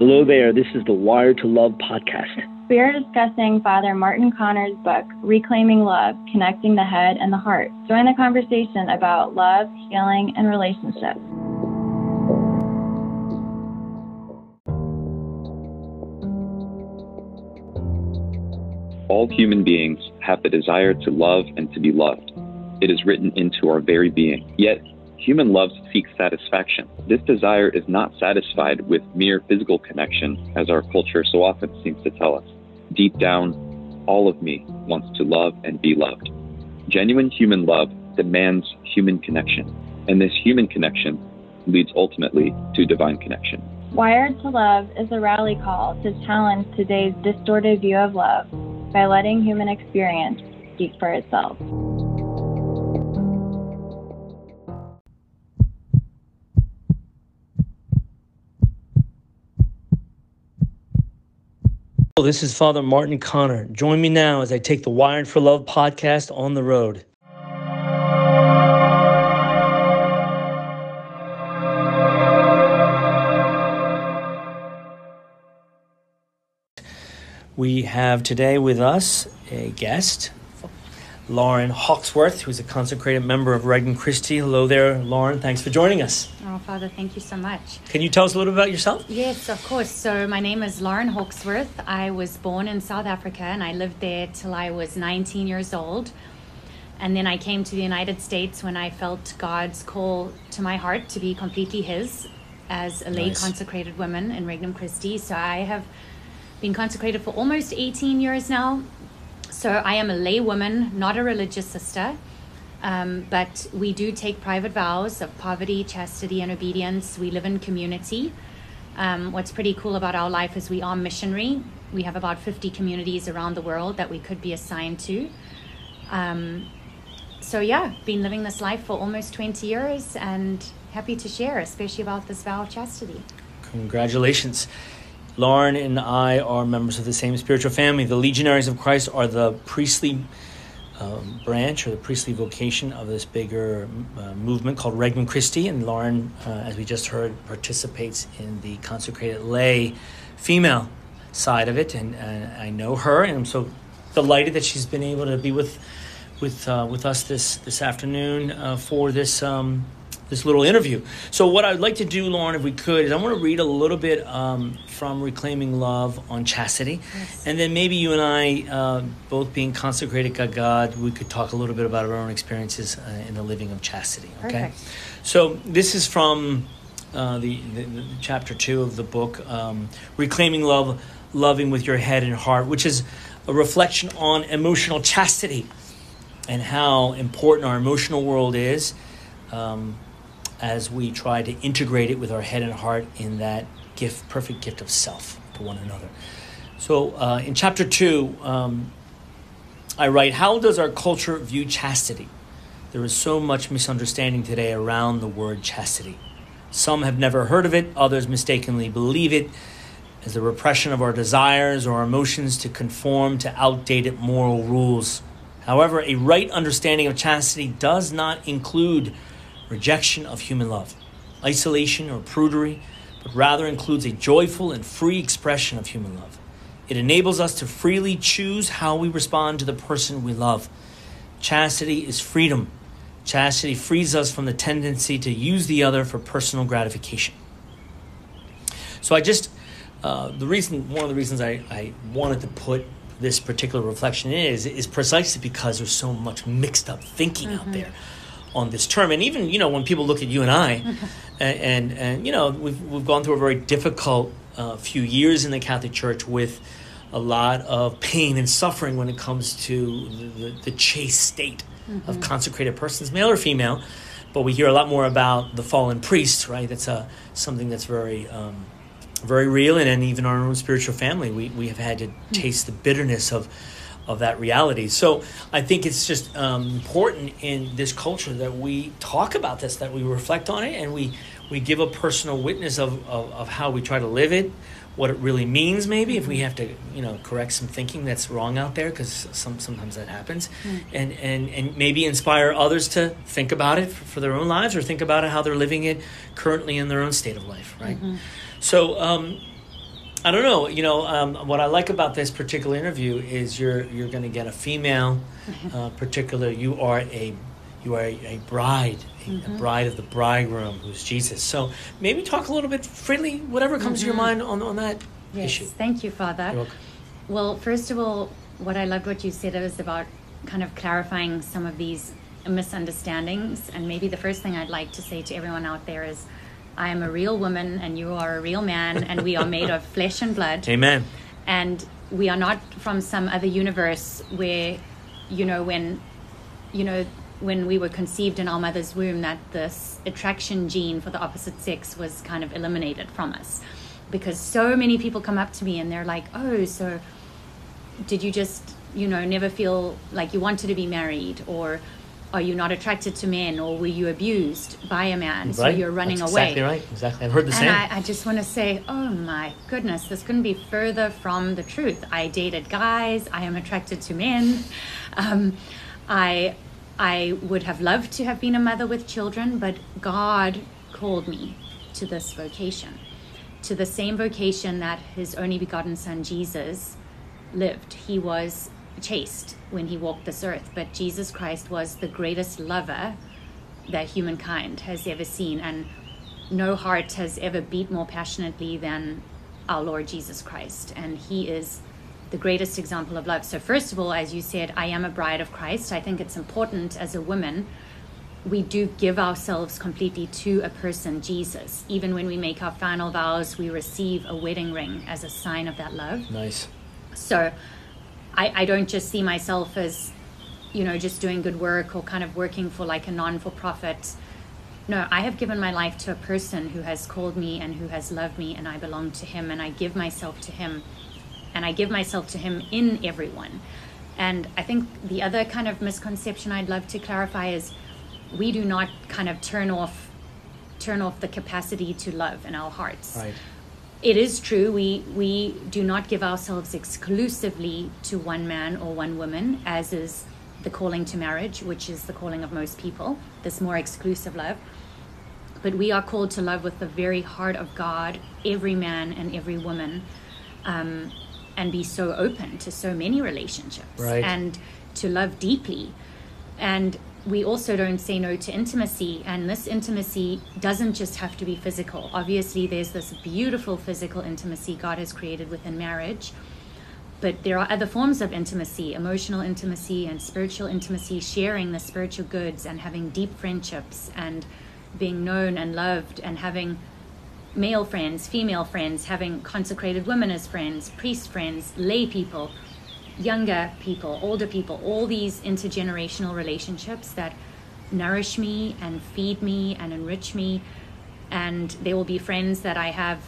Hello there, this is the Wired to Love podcast. We are discussing Father Martin Connor's book, Reclaiming Love Connecting the Head and the Heart. Join the conversation about love, healing, and relationships. All human beings have the desire to love and to be loved. It is written into our very being. Yet, human love seeks satisfaction. This desire is not satisfied with mere physical connection, as our culture so often seems to tell us. Deep down, all of me wants to love and be loved. Genuine human love demands human connection, and this human connection leads ultimately to divine connection. Wired to Love is a rally call to challenge today's distorted view of love by letting human experience speak for itself. This is Father Martin Connor. Join me now as I take the Wired for Love podcast on the road. We have today with us a guest, Lauren Hawksworth, who's a consecrated member of Regnum Christi. Hello there, Lauren. Thanks for joining us. Oh, Father, thank you so much. Can you tell us a little bit about yourself? Yes, of course. So, my name is Lauren Hawksworth. I was born in South Africa and I lived there till I was 19 years old. And then I came to the United States when I felt God's call to my heart to be completely His as a lay Nice. consecrated woman in Regnum Christi. So, I have been consecrated for almost 18 years now. So, I am a lay woman, not a religious sister. Um, but we do take private vows of poverty, chastity, and obedience. We live in community. Um, what's pretty cool about our life is we are missionary. We have about 50 communities around the world that we could be assigned to. Um, so, yeah, been living this life for almost 20 years and happy to share, especially about this vow of chastity. Congratulations. Lauren and I are members of the same spiritual family. The Legionaries of Christ are the priestly um, branch or the priestly vocation of this bigger uh, movement called Regnum Christi. And Lauren, uh, as we just heard, participates in the consecrated lay female side of it. And uh, I know her, and I'm so delighted that she's been able to be with with uh, with us this this afternoon uh, for this um, this little interview. So what I'd like to do, Lauren, if we could, is I want to read a little bit um, from Reclaiming Love on chastity, Yes. and then maybe you and I, uh, both being consecrated by God, we could talk a little bit about our own experiences uh, in the living of chastity. Okay. Perfect. So this is from uh, the, the, the chapter two of the book, um, Reclaiming Love, Loving with Your Head and Heart, which is a reflection on emotional chastity and how important our emotional world is um, as we try to integrate it with our head and heart in that gift, perfect gift of self to one another. So uh, in chapter two, um, I write, How does our culture view chastity? There is so much misunderstanding today around the word chastity. Some have never heard of it, others mistakenly believe it as the repression of our desires or emotions to conform to outdated moral rules. However, a right understanding of chastity does not include rejection of human love, isolation, or prudery, but rather includes a joyful and free expression of human love. It enables us to freely choose how we respond to the person we love. Chastity is freedom. Chastity frees us from the tendency to use the other for personal gratification. So I just, uh, the reason, one of the reasons I, I wanted to put this particular reflection in is, is precisely because there's so much mixed up thinking out there on this term. And even, you know, when people look at you and I, and, and, and, you know, we've, we've gone through a very difficult uh, few years in the Catholic Church with a lot of pain and suffering when it comes to the, the, chaste state of consecrated persons, male or female. But we hear a lot more about the fallen priest, right? That's a, something that's very, um, very real. And, and even our own spiritual family, we, we have had to taste the bitterness of, of that reality. So I think it's just um, important in this culture that we talk about this, that we reflect on it, and we, we give a personal witness of, of, of how we try to live it, what it really means maybe if we have to you know correct some thinking that's wrong out there because some, sometimes that happens. And, and and maybe inspire others to think about it for, for their own lives or think about it how they're living it currently in their own state of life right? So um, I don't know. You know, um, what I like about this particular interview is you're you're going to get a female, uh, particular. You are a you are a, a bride, a, Mm-hmm. a bride of the bridegroom, who's Jesus. So maybe talk a little bit freely, whatever comes to your mind on on that Mm-hmm. Yes, issue. thank you, Father. Well, first of all, what I loved what you said was about kind of clarifying some of these misunderstandings. And maybe the first thing I'd like to say to everyone out there is I am a real woman and you are a real man, and we are made of flesh and blood. Amen. And we are not from some other universe where, you know, when, you know, when we were conceived in our mother's womb, that this attraction gene for the opposite sex was kind of eliminated from us. Because so many people come up to me and they're like, oh, so did you just you know never feel like you wanted to be married or are you not attracted to men or were you abused by a man so you're running That's away Exactly right. Exactly. I've heard the and same. I, I just want to say oh my goodness this couldn't be further from the truth i dated guys i am attracted to men um, i i would have loved to have been a mother with children but god called me to this vocation to the same vocation that his only begotten son jesus lived. He was chaste when he walked this earth, but Jesus Christ was the greatest lover that humankind has ever seen, and no heart has ever beat more passionately than our Lord Jesus Christ. And he is the greatest example of love. So, first of all, as you said, I am a bride of Christ. I think it's important as a woman. We do give ourselves completely to a person, Jesus. Even when we make our final vows, we receive a wedding ring as a sign of that love. nice. So I, I don't just see myself as, you know, just doing good work or kind of working for like a non for profit. No, I have given my life to a person who has called me and who has loved me, and I belong to him, and I give myself to him, and I give myself to him in everyone. And I think the other kind of misconception I'd love to clarify is we do not kind of turn off turn off the capacity to love in our hearts Right. It is true we we do not give ourselves exclusively to one man or one woman as is the calling to marriage which is the calling of most people. This more exclusive love. But we are called to love with the very heart of god every man and every woman um, and be so open to so many relationships Right. and to love deeply. And we also don't say no to intimacy and this intimacy doesn't just have to be physical. Obviously there's this beautiful physical intimacy god has created within marriage but there are other forms of intimacy emotional intimacy and spiritual intimacy sharing the spiritual goods and having deep friendships and being known and loved and having male friends female friends having consecrated women as friends priest friends lay people younger people, older people, all these intergenerational relationships that nourish me and feed me and enrich me. And there will be friends that I have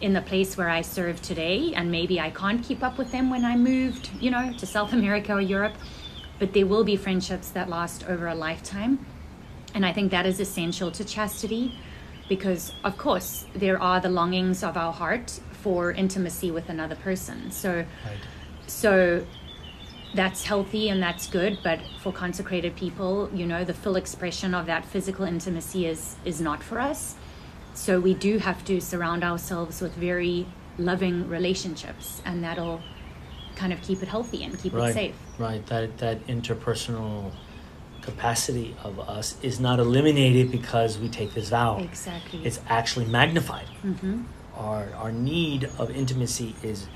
in the place where I serve today, and maybe I can't keep up with them when I moved, you know, to South America or Europe. But there will be friendships that last over a lifetime. And I think that is essential to chastity because, of course, there are the longings of our heart for intimacy with another person. So, Right. So that's healthy and that's good but for consecrated people you know the full expression of that physical intimacy is is not for us so we do have to surround ourselves with very loving relationships and that'll kind of keep it healthy and keep right. it safe Right. That that interpersonal capacity of us is not eliminated because we take this vow. exactly It's actually magnified. hmm Our our need of intimacy is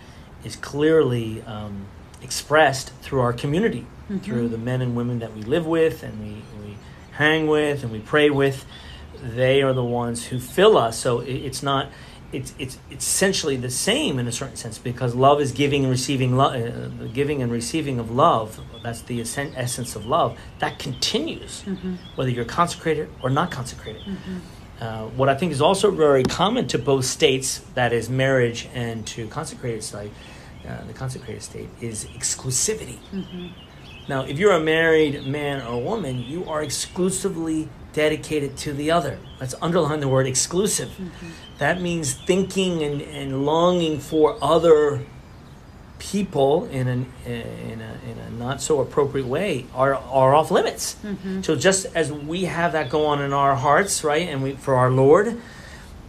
is clearly um, expressed through our community, Mm-hmm. through the men and women that we live with and we, we hang with and we pray with. They are the ones who fill us. So it, it's not. It's, it's it's essentially the same in a certain sense because love is giving and receiving love, uh, giving and receiving of love. That's the essence of love. That continues Mm-hmm. whether you're consecrated or not consecrated. Uh, what I think is also very common to both states, that is marriage and to consecrated state, uh, the consecrated state, is exclusivity. Now, if you're a married man or woman, you are exclusively dedicated to the other. Let's underline the word exclusive. That means thinking and, and longing for other people in, an, in, a, in a not so appropriate way are, are off limits. So just as we have that go on in our hearts, right, and we, for our Lord,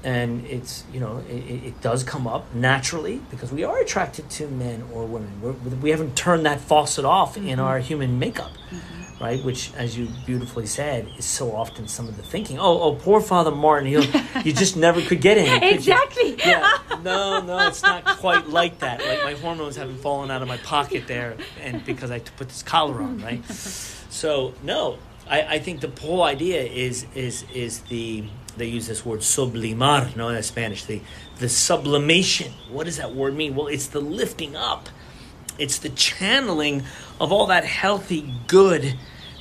and it's you know it, it does come up naturally because we are attracted to men or women We're, we haven't turned that faucet off in Mm-hmm. our human makeup right? Which as you beautifully said is so often some of the thinking. Oh oh poor father martin he'll you just never could get in? Exactly. yeah. No no it's not quite like that. Like my hormones haven't fallen out of my pocket there and because i put this collar on right? So no I, I think the whole idea is is is the they use this word sublimar no in spanish the the sublimation. What does that word mean? Well it's the lifting up it's the channeling of all that healthy good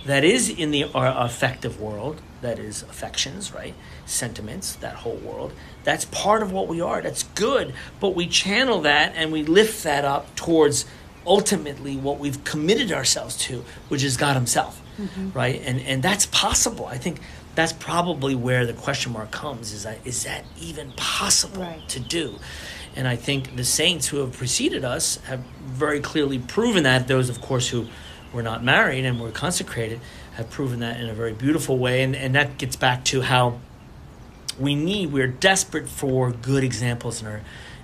that is in the uh, affective world that is affections right? Sentiments that whole world. That's part of what we are. That's good. But we channel that and we lift that up towards ultimately what we've committed ourselves to which is god himself right? And and that's possible. I think that's probably where the question mark comes is that is that even possible Right. to do and I think the saints who have preceded us have very clearly proven that. Those, of course, who were not married and were consecrated have proven that in a very beautiful way. And, and that gets back to how we need, we're desperate for good examples in our,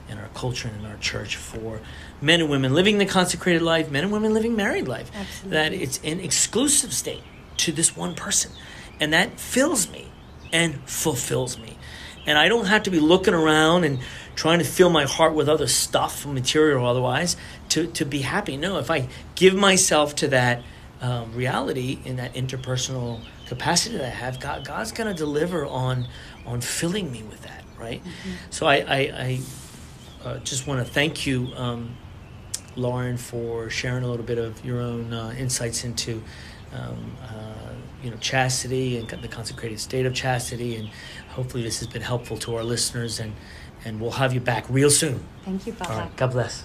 in our culture and in our church for men and women living the consecrated life, men and women living married life. Absolutely. That it's an exclusive state to this one person. And that fills me and fulfills me. And I don't have to be looking around and trying to fill my heart with other stuff, material or otherwise, to, to be happy. No, if I give myself to that um, reality in that interpersonal capacity that I have, God, God's going to deliver on on filling me with that, right? So I, I, I uh, just want to thank you, um, Lauren, for sharing a little bit of your own uh, insights into, um, uh, you know, chastity and the consecrated state of chastity, and hopefully this has been helpful to our listeners, and and we'll have you back real soon. Thank you, All Papa. right, God bless.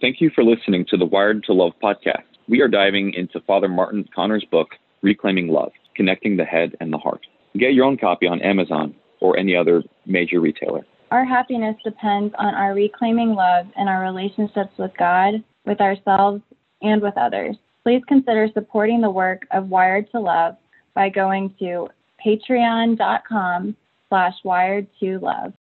Thank you for listening to the Wired to Love podcast. We are diving into Father Martin Connor's book, Reclaiming Love Connecting the Head and the Heart. Get your own copy on Amazon or any other major retailer. Our happiness depends on our reclaiming love and our relationships with God, with ourselves, and with others. Please consider supporting the work of Wired to Love by going to patreon.com slash wired to love.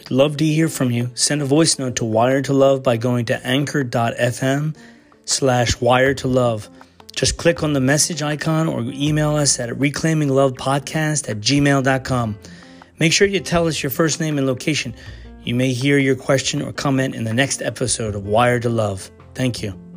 We'd love to hear from you. Send a voice note to Wired to Love by going to anchor.fm slash wired to love. Just click on the message icon or email us at reclaiminglovepodcast at gmail.com. Make sure you tell us your first name and location. You may hear your question or comment in the next episode of Wired to Love. Thank you.